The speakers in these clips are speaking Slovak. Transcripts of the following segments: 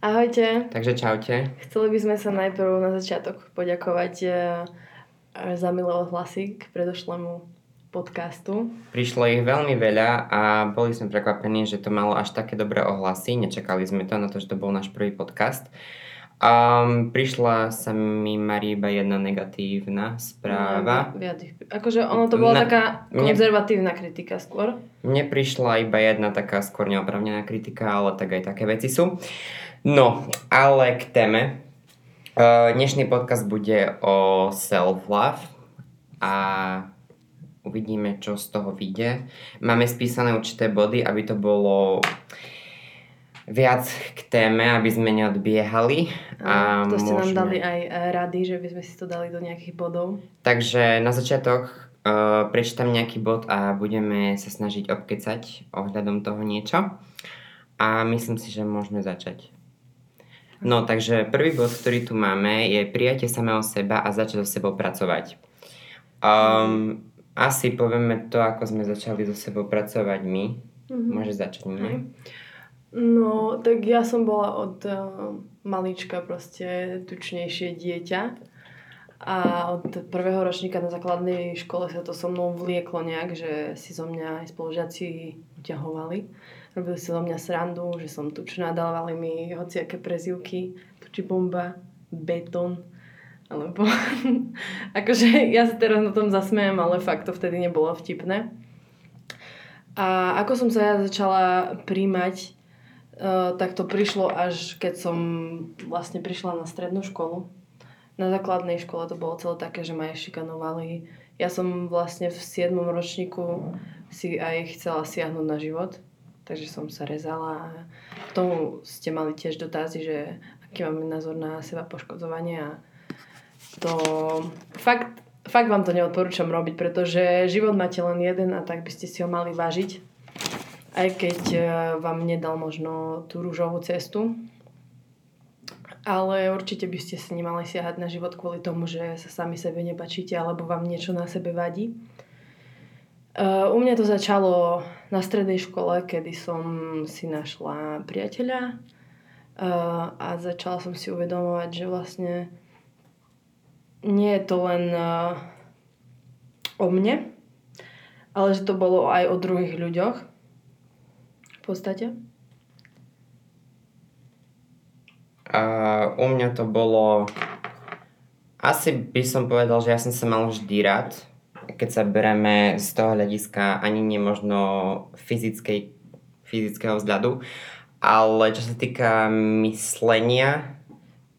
Ahojte. Takže čaute. Chceli by sme sa najprv na začiatok poďakovať eh, za milé ohlasy k predošlému podcastu. Prišlo ich veľmi veľa a boli sme prekvapení, že to malo až také dobré ohlasy. Nečakali sme to na to, že to bol náš prvý podcast. Um, prišla sa mi Marie iba jedna negatívna správa. No, viac, akože ono to bola Na- taká mne- konzervatívna kritika skôr. Mne prišla iba jedna taká skôr neopravnená kritika, ale tak aj také veci sú. No, ale k téme. Dnešný podcast bude o self-love a uvidíme, čo z toho vyjde. Máme spísané určité body, aby to bolo viac k téme, aby sme neodbiehali. A to ste nám môžeme- dali aj eh, rady, že by sme si to dali do nejakých bodov. Takže na začiatok uh, prečítam nejaký bod a budeme sa snažiť obkecať ohľadom toho niečo. A myslím si, že môžeme začať. No, takže prvý bod, ktorý tu máme, je prijatie samého seba a začať so sebou pracovať. Um, asi povieme to, ako sme začali so sebou pracovať my. Mhm. Môže začať my. No, tak ja som bola od uh, malička proste tučnejšie dieťa. A od prvého ročníka na základnej škole sa to so mnou vlieklo nejak, že si zo mňa aj spolužiaci uťahovali. Robili si zo mňa srandu, že som tučná, dávali mi hociaké prezivky, tuči bomba, betón. Alebo, akože ja sa teraz na tom zasmejem, ale fakt to vtedy nebolo vtipné. A ako som sa ja začala príjmať, uh, tak to prišlo až keď som vlastne prišla na strednú školu. Na základnej škole to bolo celé také, že ma aj šikanovali. Ja som vlastne v 7. ročníku si aj chcela siahnuť na život, takže som sa rezala. A K tomu ste mali tiež dotazy, že aký máme názor na seba poškodzovanie a to fakt, fakt vám to neodporúčam robiť, pretože život máte len jeden a tak by ste si ho mali vážiť. Aj keď eh, vám nedal možno tú rúžovú cestu. Ale určite by ste si nemali siahať na život kvôli tomu, že sa sami sebe nepačíte alebo vám niečo na sebe vadí. Uh, u mňa to začalo na strednej škole, kedy som si našla priateľa uh, a začala som si uvedomovať, že vlastne nie je to len uh, o mne, ale že to bolo aj o druhých ľuďoch. V podstate. A u mňa to bolo... Asi by som povedal, že ja som sa mal vždy rád, keď sa bereme z toho hľadiska ani nemožno fyzickej, fyzického vzhľadu, ale čo sa týka myslenia,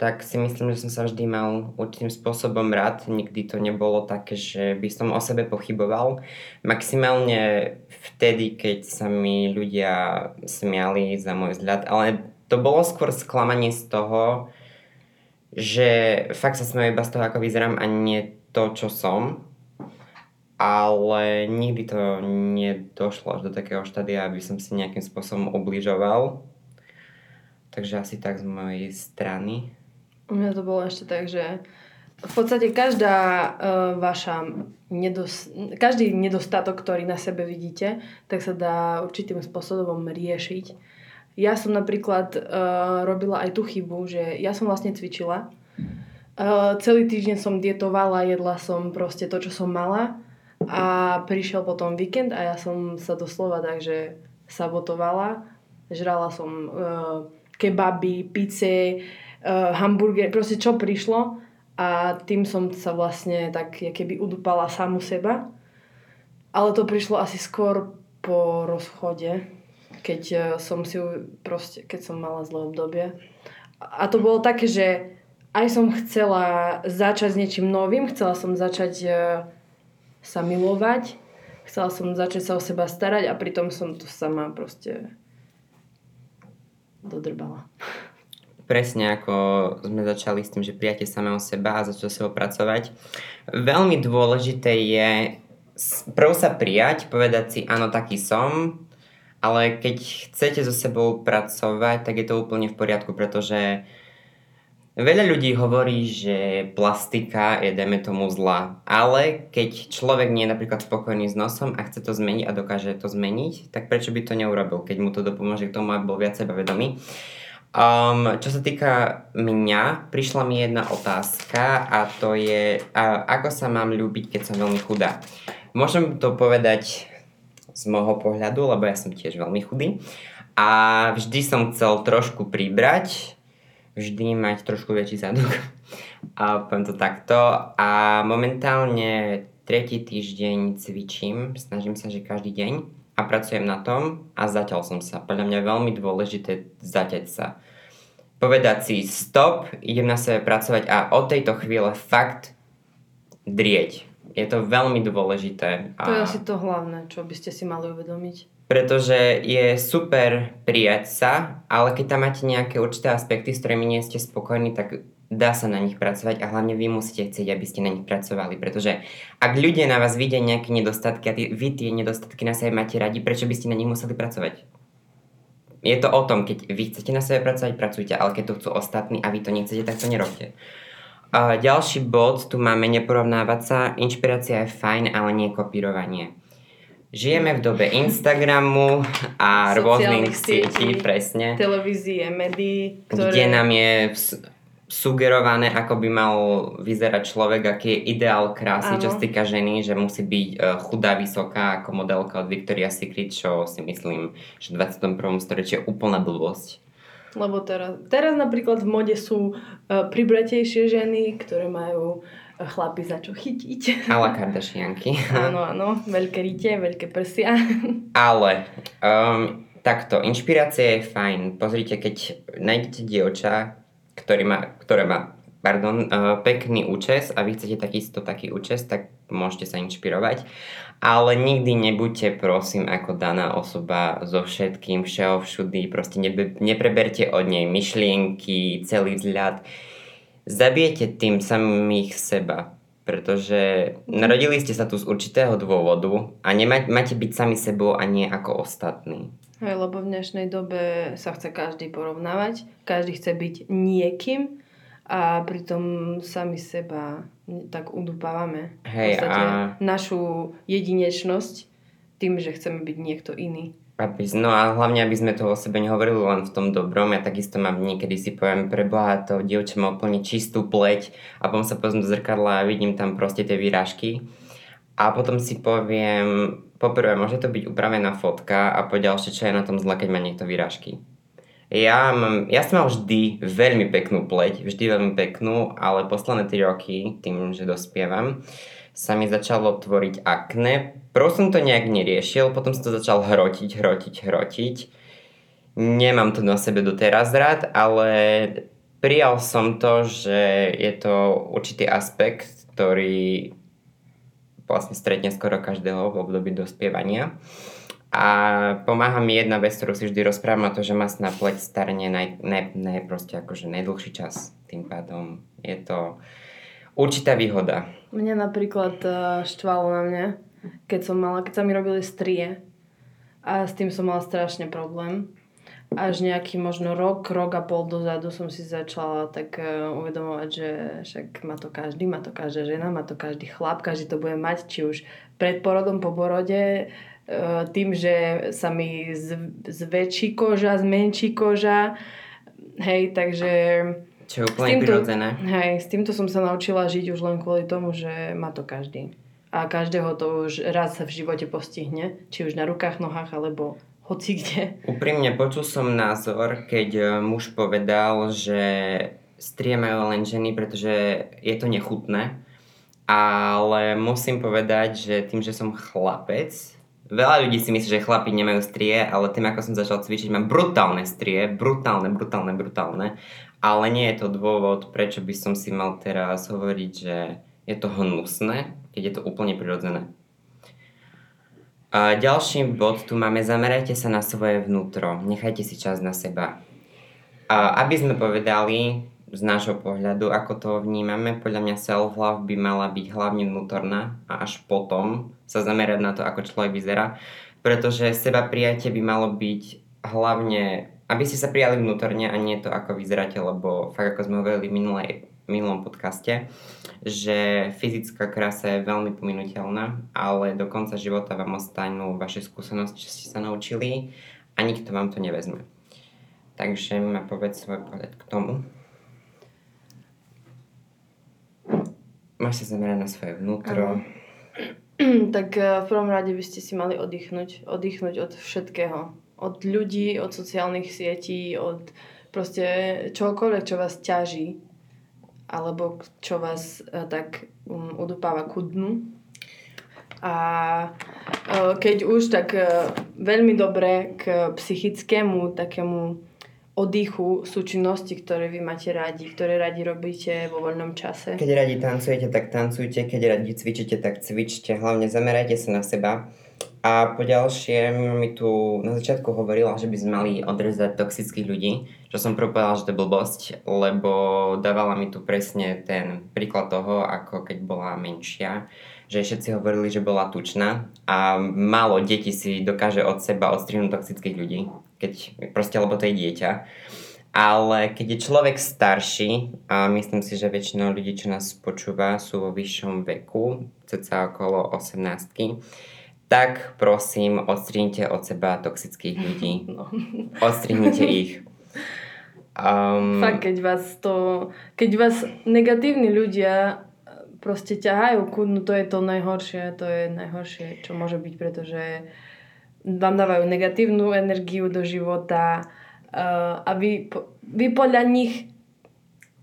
tak si myslím, že som sa vždy mal určitým spôsobom rád. Nikdy to nebolo také, že by som o sebe pochyboval. Maximálne vtedy, keď sa mi ľudia smiali za môj vzhľad, ale to bolo skôr sklamanie z toho, že fakt sa smejú iba z toho, ako vyzerám a nie to, čo som. Ale nikdy to nedošlo až do takého štádia, aby som si nejakým spôsobom ubližoval. Takže asi tak z mojej strany. U mňa to bolo ešte tak, že v podstate každá uh, vaša nedos- každý nedostatok, ktorý na sebe vidíte, tak sa dá určitým spôsobom riešiť. Ja som napríklad uh, robila aj tú chybu, že ja som vlastne cvičila. Uh, celý týždeň som dietovala, jedla som proste to, čo som mala a prišiel potom víkend a ja som sa doslova takže sabotovala. Žrala som uh, kebaby, pice, uh, hamburger, proste čo prišlo a tým som sa vlastne tak keby udupala samu seba. Ale to prišlo asi skôr po rozchode, keď eh, som si proste, keď som mala zlé obdobie. A to bolo také, že aj som chcela začať s niečím novým, chcela som začať eh, sa milovať, chcela som začať sa o seba starať a pritom som to sama proste dodrbala. Presne ako sme začali s tým, že prijatie samého seba a začať sa pracovať. Veľmi dôležité je prv sa prijať, povedať si áno, taký som, ale keď chcete so sebou pracovať, tak je to úplne v poriadku, pretože Veľa ľudí hovorí, že plastika je, dajme tomu, zlá. Ale keď človek nie je napríklad spokojný s nosom a chce to zmeniť a dokáže to zmeniť, tak prečo by to neurobil, keď mu to dopomôže k tomu, aby bol viac sebavedomý. Um, čo sa týka mňa, prišla mi jedna otázka a to je, a, ako sa mám ľúbiť, keď som veľmi chudá. Môžem to povedať z môjho pohľadu, lebo ja som tiež veľmi chudý a vždy som chcel trošku pribrať, vždy mať trošku väčší zadok a poviem to takto a momentálne tretí týždeň cvičím, snažím sa, že každý deň a pracujem na tom a zatiaľ som sa. Podľa mňa je veľmi dôležité zaťať sa. Povedať si stop, idem na sebe pracovať a od tejto chvíle fakt drieť. Je to veľmi dôležité. A... To je asi to hlavné, čo by ste si mali uvedomiť. Pretože je super prijať sa, ale keď tam máte nejaké určité aspekty, s ktorými nie ste spokojní, tak dá sa na nich pracovať a hlavne vy musíte chcieť, aby ste na nich pracovali, pretože ak ľudia na vás vidia nejaké nedostatky a ty, vy tie nedostatky na sebe máte radi, prečo by ste na nich museli pracovať? Je to o tom, keď vy chcete na sebe pracovať, pracujte, ale keď to chcú ostatní a vy to nechcete, tak to nerobte. Ďalší bod, tu máme neporovnávať sa, inšpirácia je fajn, ale nie kopírovanie. Žijeme v dobe Instagramu a rôznych sietí, presne. Televízie, médií, ktoré... Kde nám je sugerované, ako by mal vyzerať človek, aký je ideál krásy, čo sa týka ženy, že musí byť uh, chudá, vysoká ako modelka od Victoria's Secret, čo si myslím, že v 21. storočí je úplná blbosť. Lebo teraz, teraz napríklad v mode sú uh, pribratejšie ženy, ktoré majú e, chlapi za čo chytiť. Ale Kardashianky. áno, áno, veľké rite, veľké prsia. Ale um, takto, inšpirácia je fajn. Pozrite, keď nájdete dievča, ktorý má, ktoré má pardon, uh, pekný účes a vy chcete takisto taký účes, tak môžete sa inšpirovať. Ale nikdy nebuďte, prosím, ako daná osoba so všetkým, všeho všudy. Proste nepreberte od nej myšlienky, celý vzhľad. Zabijete tým samých seba, pretože narodili ste sa tu z určitého dôvodu a nemáte byť sami sebou a nie ako ostatní. Hej, lebo v dnešnej dobe sa chce každý porovnávať, každý chce byť niekým a pritom sami seba tak udupávame. Hej, a... našu jedinečnosť tým, že chceme byť niekto iný. Aby, no a hlavne, aby sme to o sebe nehovorili len v tom dobrom. Ja takisto mám niekedy si poviem, preboha, to dievča má úplne čistú pleť a potom sa pozriem do zrkadla a vidím tam proste tie výražky. A potom si poviem, poprvé, môže to byť upravená fotka a po ďalšie, čo je na tom zle, keď má niekto výražky. Ja, mám, ja som mal vždy veľmi peknú pleť, vždy veľmi peknú, ale posledné 3 roky, tým, že dospievam, sa mi začalo tvoriť akne. Prv som to nejak neriešil, potom som to začal hrotiť, hrotiť, hrotiť. Nemám to na sebe doteraz rád, ale prijal som to, že je to určitý aspekt, ktorý vlastne stretne skoro každého v období dospievania. A pomáha mi jedna vec, ktorú si vždy rozprávam, a to, že masná pleť starne naj, naj, naj, proste akože najdlhší čas. Tým pádom je to určitá výhoda. Mňa napríklad eh, štvalo na mňa, keď som mala, keď sa mi robili strie a s tým som mala strašne problém až nejaký možno rok, rok a pol dozadu som si začala tak uh, uvedomovať, že však má to každý, má to každá žena, má to každý chlap, každý to bude mať, či už pred porodom, po porode, uh, tým, že sa mi zväčší koža, zmenší koža, hej, takže... Čo je úplne týmto, prirodzené. Hej, s týmto som sa naučila žiť už len kvôli tomu, že má to každý. A každého to už raz v živote postihne, či už na rukách, nohách, alebo hoci kde. Úprimne počul som názor, keď e, muž povedal, že strie majú len ženy, pretože je to nechutné. Ale musím povedať, že tým, že som chlapec, veľa ľudí si myslí, že chlapi nemajú strie, ale tým, ako som začal cvičiť, mám brutálne strie, brutálne, brutálne, brutálne. Ale nie je to dôvod, prečo by som si mal teraz hovoriť, že je to hnusné, keď je to úplne prirodzené. Ďalší bod tu máme, zamerajte sa na svoje vnútro, nechajte si čas na seba. A aby sme povedali z nášho pohľadu, ako to vnímame, podľa mňa self-love by mala byť hlavne vnútorná a až potom sa zamerať na to, ako človek vyzerá, pretože seba prijatie by malo byť hlavne, aby ste sa prijali vnútorne a nie to, ako vyzeráte, lebo fakt ako sme hovorili v minulej minulom podcaste, že fyzická krása je veľmi pominuteľná, ale do konca života vám ostanú vaše skúsenosti, čo ste sa naučili a nikto vám to nevezme. takže ma povedz svoj pohľad k tomu. Máš sa zamerať na svoje vnútro. tak eh, v prvom rade by ste si mali oddychnúť. Oddychnúť od všetkého. Od ľudí, od sociálnych sietí, od proste čokoľvek, čo vás ťaží. Alebo čo vás uh, tak um, udupáva ku dnu. A uh, keď už, tak uh, veľmi dobre k psychickému takému oddychu sú ktoré vy máte radi, ktoré radi robíte vo voľnom čase. Keď radi tancujete, tak tancujte, keď radi cvičíte, tak cvičte. Hlavne zamerajte sa na seba. A po ďalšie, mi tu na začiatku hovorila, že by sme mali odrezať toxických ľudí, čo som prv povedala, že to je blbosť, lebo dávala mi tu presne ten príklad toho, ako keď bola menšia, že všetci hovorili, že bola tučná a málo detí si dokáže od seba odstrihnúť toxických ľudí keď proste, lebo to je dieťa. Ale keď je človek starší, a myslím si, že väčšinou ľudí, čo nás počúva, sú vo vyššom veku, ceca okolo 18 tak prosím, odstrihnite od seba toxických ľudí. No. Odstrihnite ich. Um, Fakt, keď vás to, keď vás negatívni ľudia proste ťahajú ku to je to najhoršie, to je najhoršie, čo môže byť, pretože vám dávajú negatívnu energiu do života uh, a vy, vy podľa nich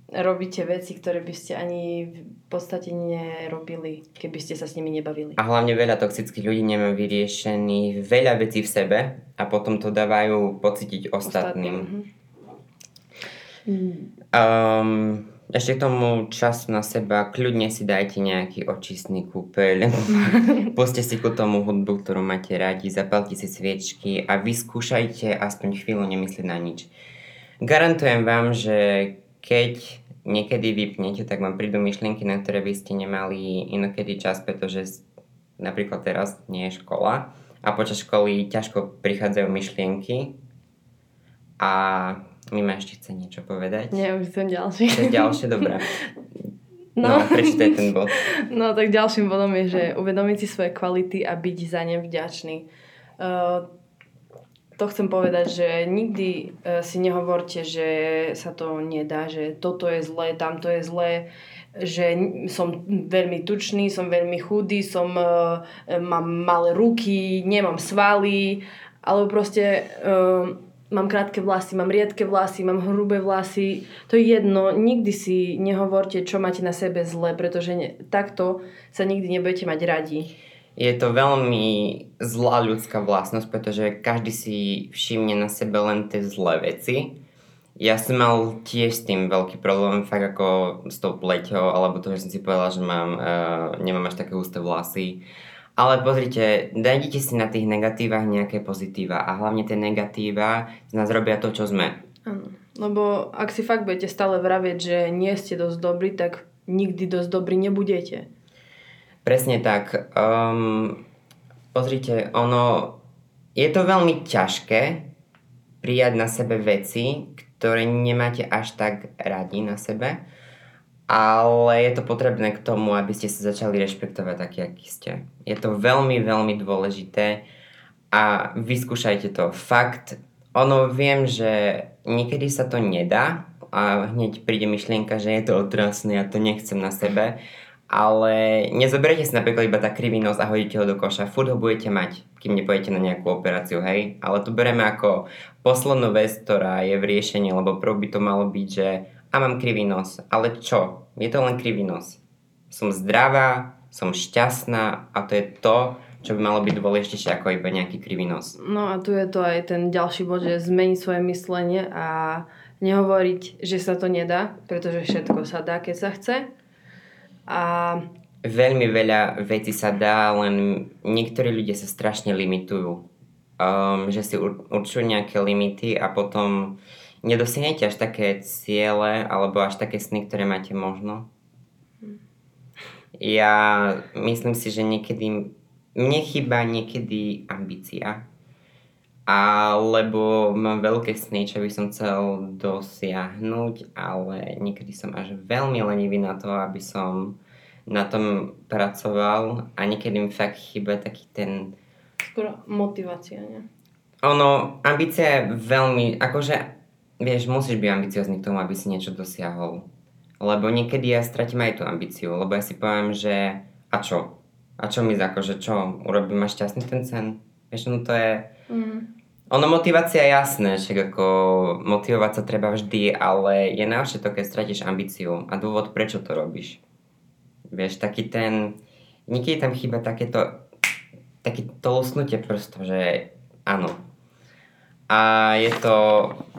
robíte veci, ktoré by ste ani v podstate nerobili, keby ste sa s nimi nebavili. A hlavne veľa toxických ľudí nemá vyriešených veľa vecí v sebe a potom to dávajú pocítiť ostatným. ostatným. Um, ešte k tomu času na seba, kľudne si dajte nejaký očistný kúpeľ. Puste si ku tomu hudbu, ktorú máte radi, zapalte si sviečky a vyskúšajte aspoň chvíľu nemyslieť na nič. Garantujem vám, že keď niekedy vypnete, tak vám prídu myšlienky, na ktoré by ste nemali inokedy čas, pretože napríklad teraz nie je škola a počas školy ťažko prichádzajú myšlienky a Mima ešte chce niečo povedať? Nie, už som ďalší. Je ďalšie, dobré. No, no prečítaj ten bod. No, tak ďalším bodom je, že uvedomiť si svoje kvality a byť za ne vďačný. Uh, to chcem povedať, že nikdy uh, si nehovorte, že sa to nedá, že toto je zlé, tamto je zlé, že som veľmi tučný, som veľmi chudý, som, uh, mám malé ruky, nemám svaly, alebo proste uh, mám krátke vlasy, mám riedke vlasy, mám hrubé vlasy, to je jedno, nikdy si nehovorte, čo máte na sebe zle, pretože ne, takto sa nikdy nebudete mať radi. Je to veľmi zlá ľudská vlastnosť, pretože každý si všimne na sebe len tie zlé veci. Ja som mal tiež s tým veľký problém, fakt ako s tou pleťou, alebo to, že som si povedala, že mám, uh, nemám až také husté vlasy ale pozrite, dajte si na tých negatívach nejaké pozitíva a hlavne tie negatíva z nás robia to, čo sme. Áno, lebo ak si fakt budete stále vravieť, že nie ste dosť dobrí, tak nikdy dosť dobrí nebudete. Presne tak. Um, pozrite, ono, je to veľmi ťažké prijať na sebe veci, ktoré nemáte až tak radi na sebe ale je to potrebné k tomu, aby ste sa začali rešpektovať taký, aký ste. Je to veľmi, veľmi dôležité a vyskúšajte to. Fakt, ono viem, že niekedy sa to nedá a hneď príde myšlienka, že je to otrasné, ja to nechcem na sebe, ale nezoberiete si napríklad iba tá krivý nos a hodíte ho do koša. Furt ho budete mať, kým nepojete na nejakú operáciu, hej? Ale to bereme ako poslednú vec, ktorá je v riešení, lebo prv by to malo byť, že a mám krivý nos. Ale čo? Je to len krivý nos. Som zdravá, som šťastná a to je to, čo by malo byť dôležitejšie ako iba nejaký krivý nos. No a tu je to aj ten ďalší bod, že zmeniť svoje myslenie a nehovoriť, že sa to nedá, pretože všetko sa dá, keď sa chce. A veľmi veľa vecí sa dá, len niektorí ľudia sa strašne limitujú. Um, že si určujú nejaké limity a potom nedosiahnete až také ciele alebo až také sny, ktoré máte možno? Ja myslím si, že niekedy mne chýba niekedy ambícia. Alebo mám veľké sny, čo by som chcel dosiahnuť, ale niekedy som až veľmi lenivý na to, aby som na tom pracoval a niekedy mi fakt chýba taký ten... Skoro motivácia, nie? Ono, ambícia je veľmi, akože vieš, musíš byť ambiciózny k tomu, aby si niečo dosiahol. Lebo niekedy ja stratím aj tú ambíciu, lebo ja si poviem, že a čo? A čo mi za že čo? Urobí ma šťastný ten sen? Vieš, no to je... Mm. Ono motivácia je jasné, že ako motivovať sa treba vždy, ale je najhoršie to, keď stratíš ambíciu a dôvod, prečo to robíš. Vieš, taký ten... Niekedy tam chýba takéto... Také to lusnutie prsto, že áno. A je to...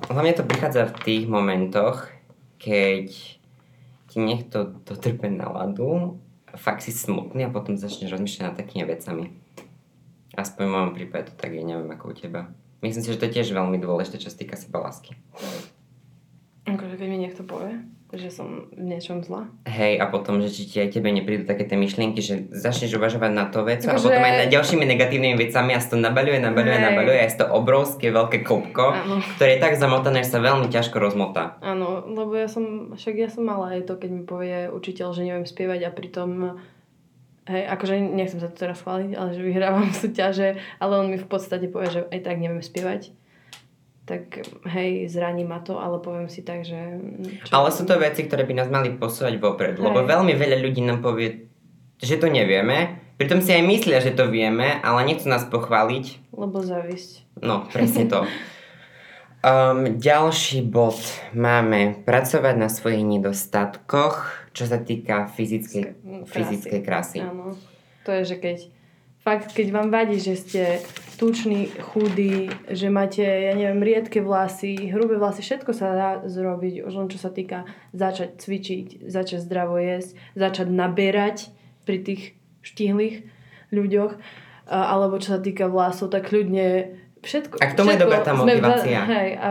Hlavne to prichádza v tých momentoch, keď ti niekto dotrpe náladu, fakt si smutný a potom začneš rozmýšľať nad takými vecami. Aspoň v mojom prípade to tak je, neviem ako u teba. Myslím si, že to je tiež veľmi dôležité, čo sa týka seba lásky. Akože keď mi niekto povie, že som v niečom zla. Hej, a potom, že či ti aj tebe neprídu také tie myšlienky, že začneš uvažovať na to vec a potom aj na ďalšími negatívnymi vecami a to nabaľuje, nabaľuje, Hej. nabaľuje a je to obrovské veľké kopko, ano. ktoré je tak zamotané, že sa veľmi ťažko rozmotá. Áno, lebo ja som, však ja som mala aj to, keď mi povie učiteľ, že neviem spievať a pritom Hej, akože nechcem sa to teraz chváliť, ale že vyhrávam súťaže, ale on mi v podstate povie, že aj tak neviem spievať. Tak hej, zraní ma to, ale poviem si tak, že... Čo ale sú to veci, ktoré by nás mali posúvať vopred, hej. lebo veľmi veľa ľudí nám povie, že to nevieme, pritom si aj myslia, že to vieme, ale nechcú nás pochváliť. Lebo zavisť. No, presne to. Um, ďalší bod máme pracovať na svojich nedostatkoch, čo sa týka fyzickej krásy. Fyzickej krásy. Áno. To je, že keď fakt, keď vám vadí, že ste tučný, chudý, že máte, ja neviem, riedke vlasy, hrubé vlasy, všetko sa dá zrobiť, už len čo sa týka začať cvičiť, začať zdravo jesť, začať naberať pri tých štihlých ľuďoch, alebo čo sa týka vlasov, tak ľudne všetko. A k tomu všetko, je dobrá tá motivácia. Sme, hej, a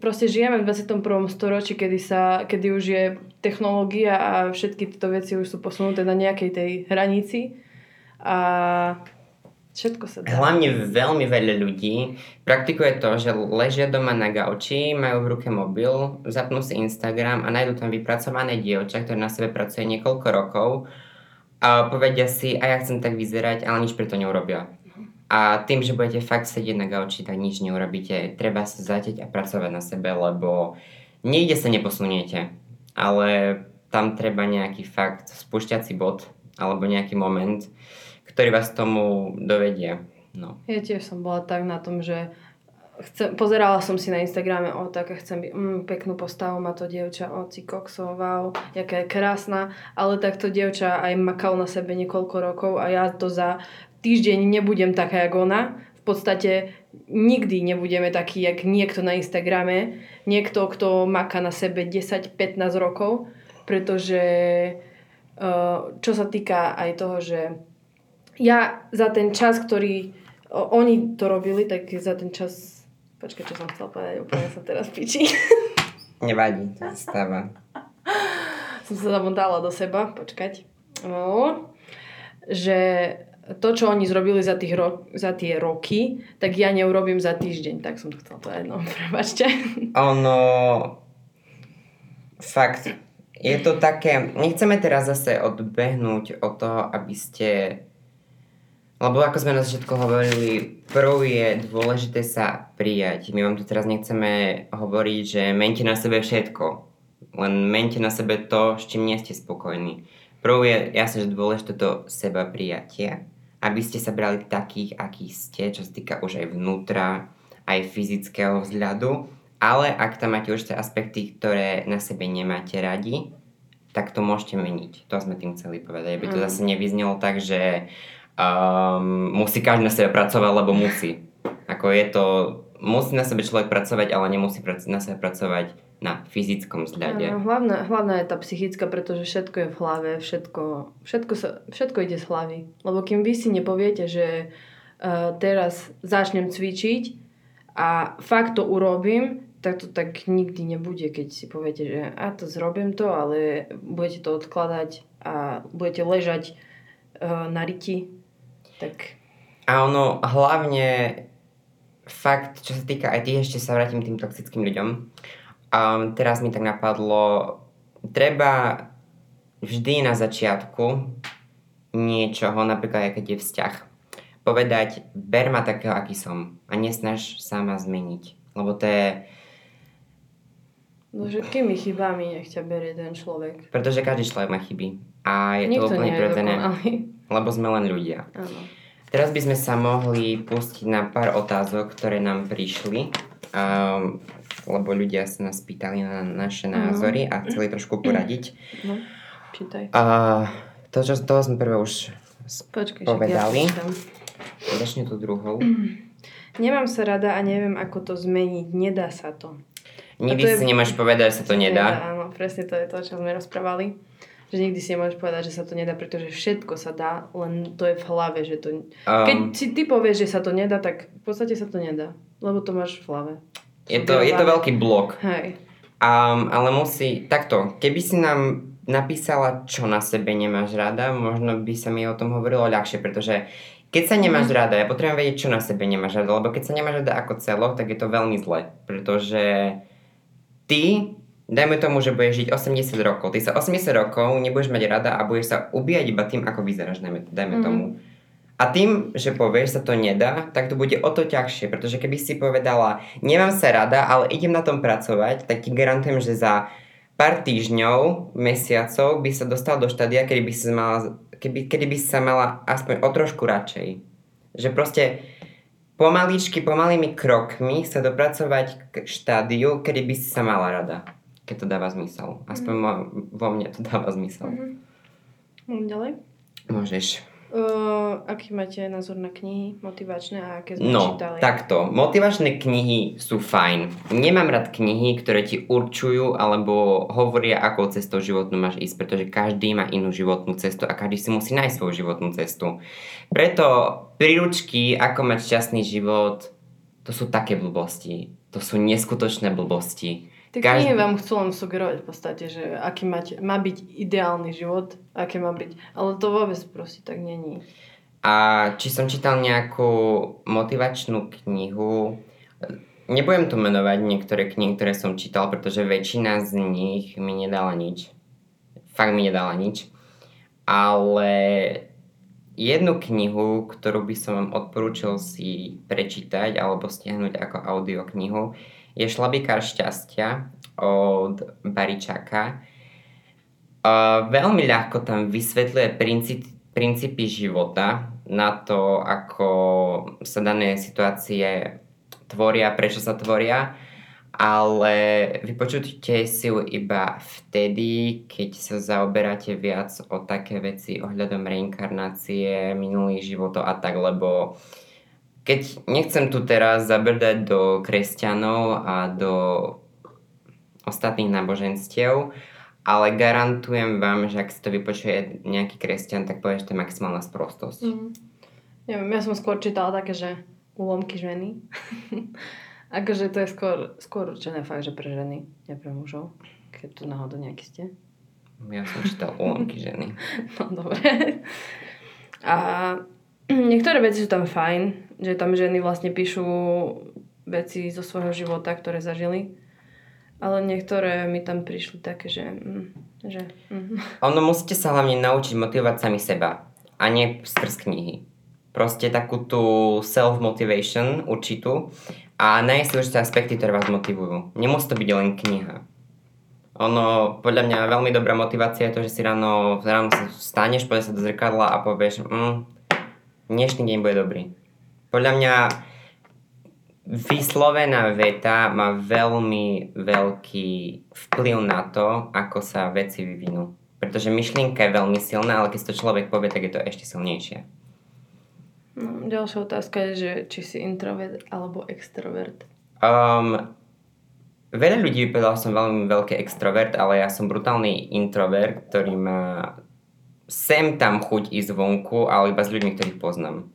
proste žijeme v 21. storočí, kedy, sa, kedy už je technológia a všetky tieto veci už sú posunuté na nejakej tej hranici. A všetko sa dá. Hlavne veľmi veľa ľudí praktikuje to, že ležia doma na gauči, majú v ruke mobil, zapnú si Instagram a nájdú tam vypracované dievča, ktoré na sebe pracuje niekoľko rokov a povedia si, a ja chcem tak vyzerať, ale nič preto neurobia. A tým, že budete fakt sedieť na gauči, tak nič neurobíte. Treba sa zateť a pracovať na sebe, lebo niekde sa neposuniete. Ale tam treba nejaký fakt spúšťací bod alebo nejaký moment, ktorý vás tomu dovedie. No. Ja tiež som bola tak na tom, že chcem, pozerala som si na Instagrame, o tak chcem byť, mm, peknú postavu má to dievča, o Cikoxo, wow, jaká je krásna, ale takto dievča aj makal na sebe niekoľko rokov a ja to za týždeň nebudem taká, ako ona. V podstate nikdy nebudeme taký, jak niekto na Instagrame. Niekto, kto maká na sebe 10-15 rokov, pretože eh, čo sa týka aj toho, že ja za ten čas, ktorý oni to robili, tak za ten čas... Počkaj, čo som chcela povedať, úplne sa teraz piči. Nevadí, to stáva. som sa zamotala do seba, počkať. No, že to, čo oni zrobili za, tých ro- za tie roky, tak ja neurobím za týždeň. Tak som to chcela povedať, no, prebačte. Ono... Fakt, je to také... Nechceme teraz zase odbehnúť od toho, aby ste... Lebo ako sme na začiatku hovorili, prv je dôležité sa prijať. My vám tu teraz nechceme hovoriť, že mente na sebe všetko. Len mente na sebe to, s čím nie ste spokojní. Prv je jasne, že dôležité to seba prijatie aby ste sa brali takých, akí ste, čo sa týka už aj vnútra, aj fyzického vzhľadu, ale ak tam máte tie aspekty, ktoré na sebe nemáte radi, tak to môžete meniť. To sme tým chceli povedať, aby to mm. zase nevyznelo tak, že um, musí každý na sebe pracovať, lebo musí. Ako je to, musí na sebe človek pracovať, ale nemusí na sebe pracovať na fyzickom vzhľade. Áno, hlavná, hlavná je tá psychická, pretože všetko je v hlave, všetko, všetko, sa, všetko ide z hlavy. Lebo kým vy si nepoviete, že uh, teraz začnem cvičiť a fakt to urobím, tak to tak nikdy nebude, keď si poviete, že a to zrobím to, ale budete to odkladať a budete ležať uh, na riti. Tak... A ono hlavne fakt, čo sa týka aj tých, ešte sa vrátim tým toxickým ľuďom, Um, teraz mi tak napadlo, treba vždy na začiatku niečoho, napríklad aj keď je vzťah, povedať, ber ma takého, aký som a nesnaž sa ma zmeniť. Lebo to je... No všetkými chybami nech ťa berie ten človek. Pretože každý človek má chyby. A je Nikto to úplne prirodzené. Lebo sme len ľudia. Áno. Teraz by sme sa mohli pustiť na pár otázok, ktoré nám prišli. Um, lebo ľudia sa nás pýtali na naše názory a chceli trošku poradiť. No, čítaj. A to, čo, toho sme prvé už Počkaj, povedali. ja. Začne tu druhou. Nemám sa rada a neviem, ako to zmeniť. Nedá sa to. Nikdy to je- si nemáš povedať, že sa to nedá. Áno, presne to je to, čo sme rozprávali. Že nikdy si nemôžeš povedať, že sa to nedá, pretože všetko sa dá, len to je v hlave, že to... Keď Um, si ty povieš, že sa to nedá, tak v podstate sa to nedá. Lebo to máš v hlave. je, to, je to veľký blok. Hej. Um, ale musí, takto, keby si nám napísala, čo na sebe nemáš rada, možno by sa mi o tom hovorilo ľahšie, pretože keď sa nemáš rada, ja potrebujem vedieť, čo na sebe nemáš rada, lebo keď sa nemáš rada ako celok, tak je to veľmi zle, pretože ty, dajme tomu, že budeš žiť 80 rokov, ty sa 80 rokov nebudeš mať rada a budeš sa ubíjať iba tým, ako vyzeráš, dajme, dajme Mhm. tomu. A tým, že povieš, sa to nedá, tak to bude o to ťažšie, pretože keby si povedala, nemám sa rada, ale idem na tom pracovať, tak ti garantujem, že za pár týždňov, mesiacov by sa dostal do štádia, kedy by, si mala, keby, kedy by sa mala aspoň o trošku radšej. Že proste pomaličky, pomalými krokmi sa dopracovať k štádiu, kedy by si sa mala rada. Keď to dáva zmysel. Aspoň mo- vo mne to dáva zmysel. Mhm. Môžem ďalej? Môžeš. Uh, aký máte názor na knihy motivačné a aké sme No, čítali? takto. Motivačné knihy sú fajn. Nemám rád knihy, ktoré ti určujú alebo hovoria, akou cestou životnú máš ísť, pretože každý má inú životnú cestu a každý si musí nájsť svoju životnú cestu. Preto príručky, ako mať šťastný život, to sú také blbosti. To sú neskutočné blbosti. Tie Každý- knihy vám chcú len sugerovať v podstate, že aký máte, má byť ideálny život, aké má byť. Ale to vôbec proste tak není. A či som čítal nejakú motivačnú knihu, nebudem tu menovať niektoré knihy, ktoré som čítal, pretože väčšina z nich mi nedala nič. Fakt mi nedala nič. Ale jednu knihu, ktorú by som vám odporúčil si prečítať alebo stiahnuť ako audioknihu, je Šlabikár šťastia od Baričaka. Uh, veľmi ľahko tam vysvetľuje princíp, princípy života na to, ako sa dané situácie tvoria, prečo sa tvoria, ale vypočujte si ju iba vtedy, keď sa zaoberáte viac o také veci ohľadom reinkarnácie, minulých životov a tak, lebo keď nechcem tu teraz zabrdať do kresťanov a do ostatných náboženstiev, ale garantujem vám, že ak si to vypočuje nejaký kresťan, tak povie, že to je maximálna sprostosť. Mm. Neviem, ja som skôr čítala také, že úlomky ženy. akože to je skôr, skôr určené fakt, že pre ženy, nie pre mužov. Keď tu náhodou nejaký ste. Ja som čítal úlomky ženy. No dobre. A niektoré veci sú tam fajn, že tam ženy vlastne píšu veci zo svojho života, ktoré zažili. Ale niektoré mi tam prišli také, že... Mm, že mm. Ono musíte sa hlavne naučiť motivovať sami seba a nie skrz knihy. Proste takú tú self-motivation určitú a nájsť určité aspekty, ktoré vás motivujú. Nemusí to byť len kniha. Ono, podľa mňa veľmi dobrá motivácia je to, že si ráno, ráno sa staneš, povieš sa do zrkadla a povieš, mm, dnešný deň bude dobrý. Podľa mňa vyslovená veta má veľmi veľký vplyv na to, ako sa veci vyvinú. Pretože myšlienka je veľmi silná, ale keď to človek povie, tak je to ešte silnejšie. No, ďalšia otázka je, že či si introvert alebo extrovert. Um, veľa ľudí by povedal, že som veľmi veľký extrovert, ale ja som brutálny introvert, ktorý má sem tam chuť ísť vonku, ale iba s ľuďmi, ktorých poznám.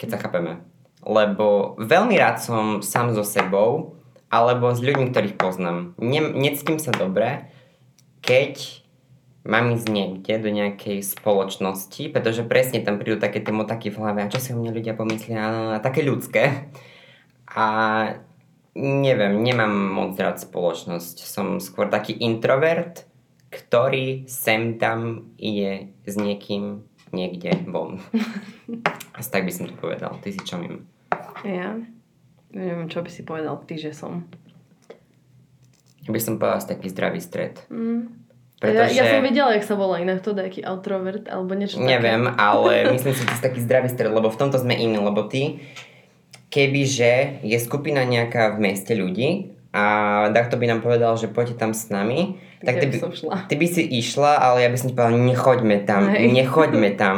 Keď sa chápeme. Lebo veľmi rád som sám so sebou, alebo s ľuďmi, ktorých poznám. Ne, necítim sa dobre, keď mám ísť niekde do nejakej spoločnosti, pretože presne tam prídu také tie motaky v hlave, a čo si o mne ľudia pomyslia, a také ľudské. A neviem, nemám moc rád spoločnosť. Som skôr taký introvert, ktorý sem tam ide s niekým niekde von. Asi tak by som to povedal. Ty si čo mimo? Ja? Neviem, čo by si povedal ty, že som. by som povedal taký zdravý stred. Mm. Pretože... Ja, ja som vedela, jak sa volá inak to nejaký outrovert alebo niečo Neviem, také. ale myslím si, že to je taký zdravý stred, lebo v tomto sme iní, lebo ty, kebyže je skupina nejaká v meste ľudí a takto by nám povedal, že poďte tam s nami, tak ty by som šla. ty by si išla, ale ja by som ti povedala, nechoďme tam, Hej. nechoďme tam.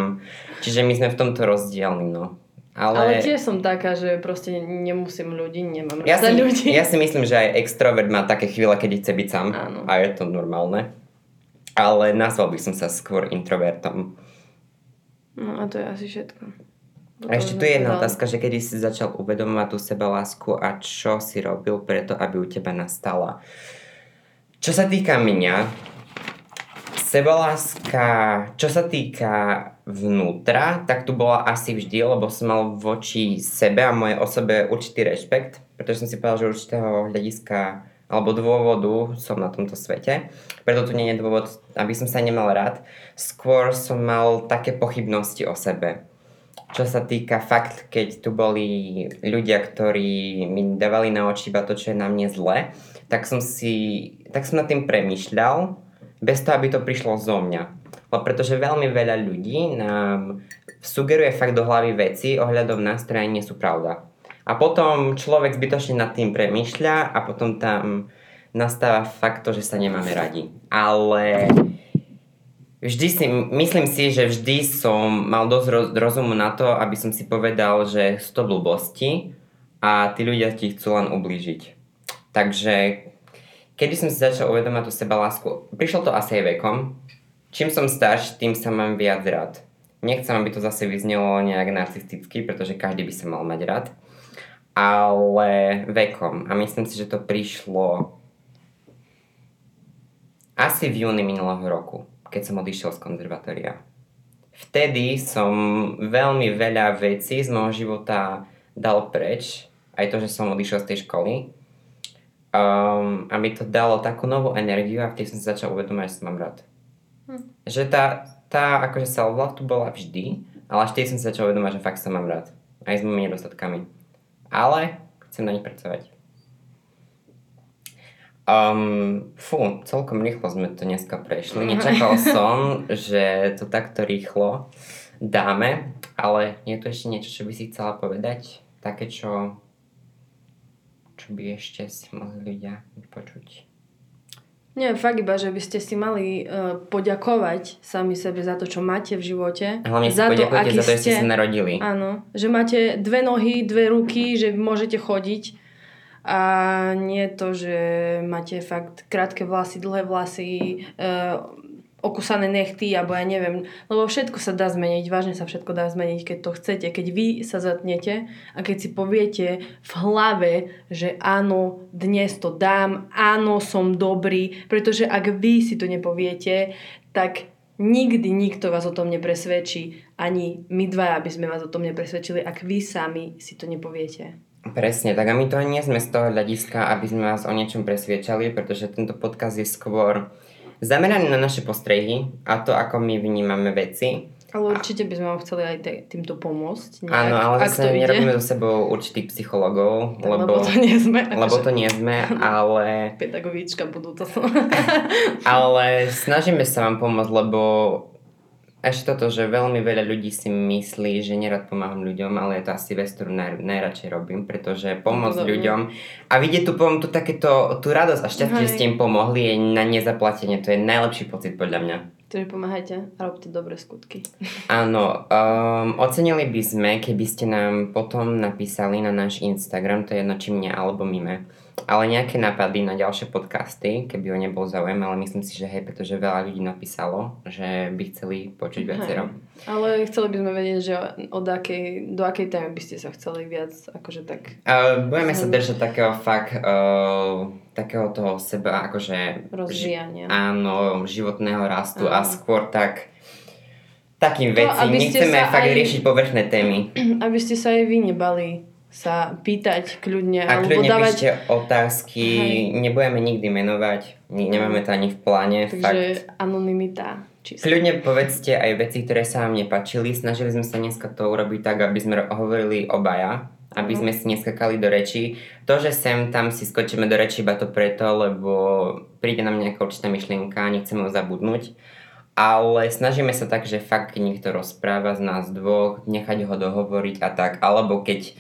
Čiže my sme v tomto rozdielni, no. Ale... Ale, tiež som taká, že proste nemusím ľudí, nemám ja, si, ľudí. ja si myslím, že aj extrovert má také chvíle, keď chce byť sám Áno. a je to normálne. Ale nazval by som sa skôr introvertom. No a to je asi všetko. A ešte tu je jedna otázka, že kedy si začal uvedomovať tú sebalásku a čo si robil preto, aby u teba nastala. Čo sa týka mňa, sebaláska, čo sa týka vnútra, tak tu bola asi vždy, lebo som mal voči sebe a mojej osobe určitý rešpekt, pretože som si povedal, že určitého hľadiska alebo dôvodu som na tomto svete. Preto tu nie je dôvod, aby som sa nemal rád. Skôr som mal také pochybnosti o sebe čo sa týka fakt, keď tu boli ľudia, ktorí mi dávali na oči iba to, čo je na mne zle, tak som si, tak som nad tým premyšľal, bez toho, aby to prišlo zo mňa. Lebo pretože veľmi veľa ľudí nám sugeruje fakt do hlavy veci ohľadom nás, ktoré nie sú pravda. A potom človek zbytočne nad tým premyšľa a potom tam nastáva fakt to, že sa nemáme radi. Ale vždy si, myslím si, že vždy som mal dosť roz, rozumu na to, aby som si povedal, že sú to blbosti a tí ľudia ti chcú len ublížiť. Takže kedy som si začal uvedomať tú sebalásku, prišlo to asi aj vekom. Čím som starší, tým sa mám viac rád. Nechcem, aby to zase vyznelo nejak narcisticky, pretože každý by sa mal mať rád. Ale vekom. A myslím si, že to prišlo asi v júni minulého roku keď som odišiel z konzervatória. Vtedy som veľmi veľa vecí z môjho života dal preč, aj to, že som odišiel z tej školy, um, a mi to dalo takú novú energiu a vtedy som si začal uvedomať, že sa mám rád. Hm. Že tá, tá akože self tu bola vždy, ale až vtedy som si začal uvedomať, že fakt sa mám rád. Aj s mojimi nedostatkami. Ale chcem na nich pracovať. Um, fú, celkom rýchlo sme to dneska prešli. Nečakal som, že to takto rýchlo dáme, ale je tu ešte niečo, čo by si chcela povedať? Také, čo, čo by ešte si mohli ľudia počuť? Nie, fakt iba, že by ste si mali uh, poďakovať sami sebe za to, čo máte v živote. Hlavne za to, aký za to, ste. sa narodili. Áno, že máte dve nohy, dve ruky, že môžete chodiť a nie to, že máte fakt krátke vlasy, dlhé vlasy, uh, okusané nechty, alebo ja neviem, lebo všetko sa dá zmeniť, vážne sa všetko dá zmeniť, keď to chcete, keď vy sa zatnete a keď si poviete v hlave, že áno, dnes to dám, áno, som dobrý, pretože ak vy si to nepoviete, tak nikdy nikto vás o tom nepresvedčí, ani my dva, aby sme vás o tom nepresvedčili, ak vy sami si to nepoviete. Presne, tak a my to nie sme z toho hľadiska, aby sme vás o niečom presviečali, pretože tento podcast je skôr zameraný na naše postrehy a to, ako my vnímame veci. Ale určite by sme vám chceli aj týmto pomôcť. Nejak, Áno, ale ak zase to my ide. robíme so sebou určitých psychologov, Tak, lebo, lebo to nie sme. lebo to nie sme, ale, Pedagogička budú to. ale snažíme sa vám pomôcť, lebo ešte toto, že veľmi veľa ľudí si myslí, že nerad pomáham ľuďom, ale je to asi vec, ktorú naj, najradšej robím, pretože pomôcť Rozumiem. ľuďom a vidieť tu, tu takéto, tú radosť a šťastie, že ste im pomohli, je na nezaplatenie, to je najlepší pocit podľa mňa. Takže pomáhajte a robte dobré skutky. Áno, um, ocenili by sme, keby ste nám potom napísali na náš Instagram, to je jedno či mne alebo mime, ale nejaké nápady na ďalšie podcasty, keby o ne bol záujem, ale myslím si, že hej, pretože veľa ľudí napísalo, že by chceli počuť viacero. Ale chceli by sme vedieť, že od akej, do akej témy by ste sa chceli viac, akože tak Uh, budeme sa držať takého fakt, uh, takého toho seba, akože... rozvíjania. Áno, životného rastu a Áno. skôr tak takým No, veci. Nechceme fakt aj- riešiť povrchné témy. Aby ste sa aj vy nebali sa pýtať kľudne, A kľudne dávať... píšte otázky, Hej. nebudeme nikdy menovať, ni- nemáme to ani v pláne, fakt. Takže anonimita. Čistá. Kľudne povedzte aj veci, ktoré sa vám nepačili. Snažili sme sa dneska to urobiť tak, aby sme hovorili obaja aby Mhm. sme si neskakali do rečí. To, že sem tam si skočíme do rečí iba to preto, lebo príde nám nejaká určitá myšlienka, nechceme ju zabudnúť. Ale snažíme sa tak, že fakt niekto rozpráva z nás dvoch, nechať ho dohovoriť a tak, alebo keď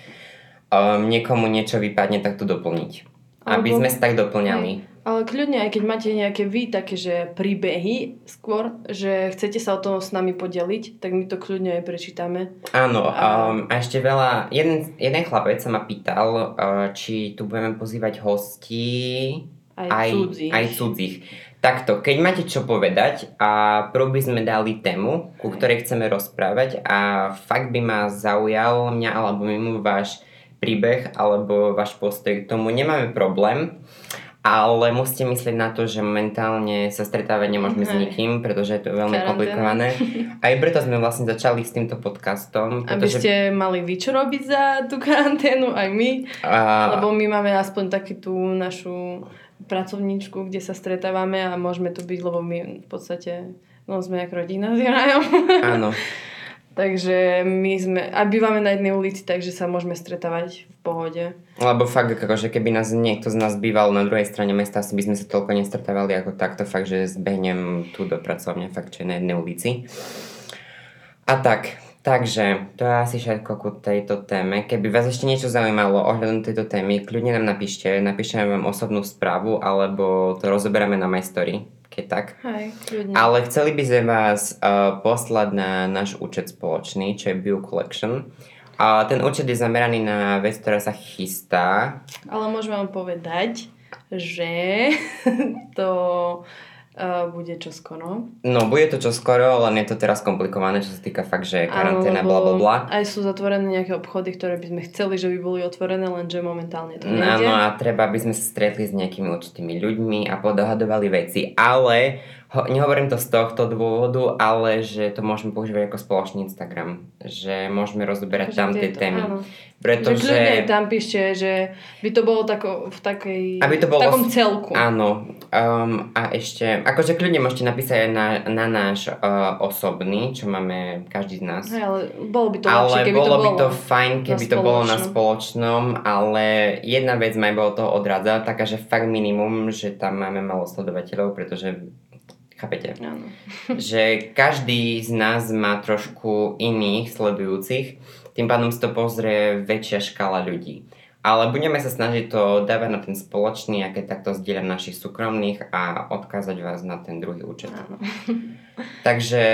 um, niekomu niečo vypadne, tak to doplniť. Aby Alebo- sme sa tak doplňali. Ale kľudne, aj keď máte nejaké vy také, že príbehy skôr, že chcete sa o to s nami podeliť, tak my to kľudne aj prečítame. Áno, A- um, a ešte veľa, jeden, jeden chlapec sa ma pýtal, uh, či tu budeme pozývať hostí Aj, aj, cudzích. aj cudzích. Takto, keď máte čo povedať a prv by sme dali tému, ku ktorej chceme rozprávať a fakt by ma zaujal mňa alebo mimo váš príbeh alebo váš postoj k tomu, nemáme problém, ale musíte myslieť na to, že momentálne sa stretávať nemôžeme s nikým, pretože je to veľmi Karanténa. komplikované. Aj preto sme vlastne začali s týmto podcastom. Aby Pretože, ste mali vy čo robiť za tú karanténu, aj my. a, Lebo my máme aspoň taký tú našu pracovníčku, kde sa stretávame a môžeme tu byť, lebo my v podstate no, sme ako rodina s Jonajom. áno, takže my sme, a bývame na jednej ulici, takže sa môžeme stretávať v pohode. lebo fakt, akože keby nás niekto z nás býval na druhej strane mesta, asi by sme sa toľko nestretávali ako takto, fakt, že zbehnem tu do pracovne, fakt, je na jednej ulici. A tak, takže to je asi všetko ku tejto téme. Keby vás ešte niečo zaujímalo ohľadom tejto témy, kľudne nám napíšte, napíšeme vám osobnú správu, alebo to rozoberáme na My Story, keď tak. Hej, kľudne. Ale chceli by sme vás uh, poslať na náš účet spoločný, čo je Bio Collection. A ten účet je zameraný na vec, ktorá sa chystá. Ale môžem vám povedať, že to uh, bude čoskoro. No, bude to čo skoro, len je to teraz komplikované, čo sa týka fakt, že karanténa, bla bla bla. Aj sú zatvorené nejaké obchody, ktoré by sme chceli, že by boli otvorené, lenže momentálne to nejde. Áno, a treba, aby sme sa stretli s nejakými určitými ľuďmi a podohadovali veci, ale ho, nehovorím to z tohto dôvodu, ale že to môžeme používať ako spoločný Instagram, že môžeme rozoberať Že tam tie témy. Áno. Že Pretože... aj tam píšte, že by to bolo tako, v, takej, Aby to bolo v takom celku. Áno, um, a ešte, akože kľudne môžete napísať aj na, na náš uh, osobný, čo máme každý z nás. Hej, ale bolo by to ale lepšie, keby bolo to by bolo. to fajn, keby to bolo na spoločnom, ale jedna vec ma aj bolo toho odradza, taká, že fakt minimum, že tam máme malo sledovateľov, pretože chápete, Áno. že každý z nás má trošku iných sledujúcich, tým pádom si to pozrie väčšia škála ľudí. Ale budeme sa snažiť to dávať na ten spoločný a keď takto zdieľať našich súkromných a odkázať vás na ten druhý účet. Áno. Takže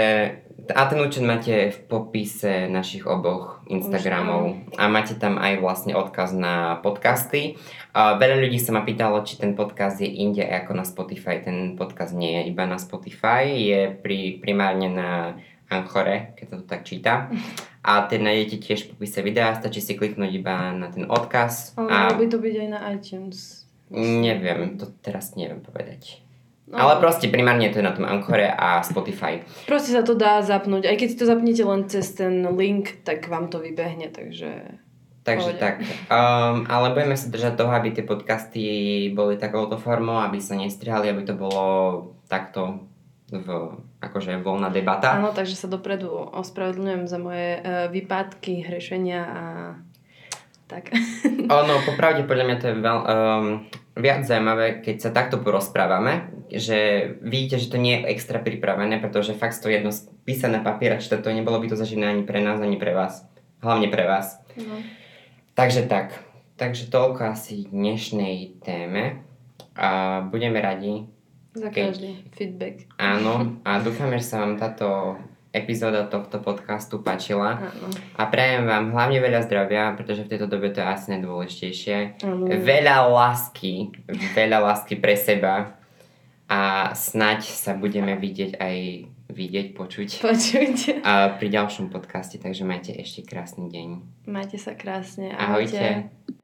a ten účet máte v popise našich oboch Instagramov a máte tam aj vlastne odkaz na podcasty. Veľa ľudí sa ma pýtalo, či ten podcast je inde ako na Spotify. Ten podcast nie je iba na Spotify, je pri, primárne na Anchore, keď sa to tak číta. A ten nájdete tiež v popise videa, stačí si kliknúť iba na ten odkaz. Ale A by to byť aj na iTunes. neviem, to teraz neviem povedať. No, Ale proste primárne to je na tom Anchore a Spotify. Proste sa to dá zapnúť. Aj keď si to zapnete len cez ten link, tak vám to vybehne, takže... Takže Pohode. tak. Um, ale budeme sa držať toho, aby tie podcasty boli takouto formou, aby sa nestrihali, aby to bolo takto v, akože voľná debata. Áno, takže sa dopredu ospravedlňujem za moje uh, výpadky, hrešenia a tak. Ono, popravde podľa mňa to je veľ, um, viac zaujímavé, keď sa takto porozprávame, že vidíte, že to nie je extra pripravené, pretože fakt to jedno písané papier a to nebolo by to zaživné ani pre nás, ani pre vás. Hlavne pre vás. No. Takže tak. Takže toľko asi dnešnej téme. A budeme radi, Za Keď- každý feedback. áno. A dúfame, že sa vám táto epizóda tohto podcastu páčila. Áno. A prajem vám hlavne veľa zdravia, pretože v tejto dobe to je asi najdôležitejšie. Áno. Veľa lásky, veľa lásky pre seba a snaď sa budeme vidieť aj vidieť, počuť Počujte. a pri ďalšom podcaste, takže majte ešte krásny deň. Majte sa krásne. Ahojte. Ahojte.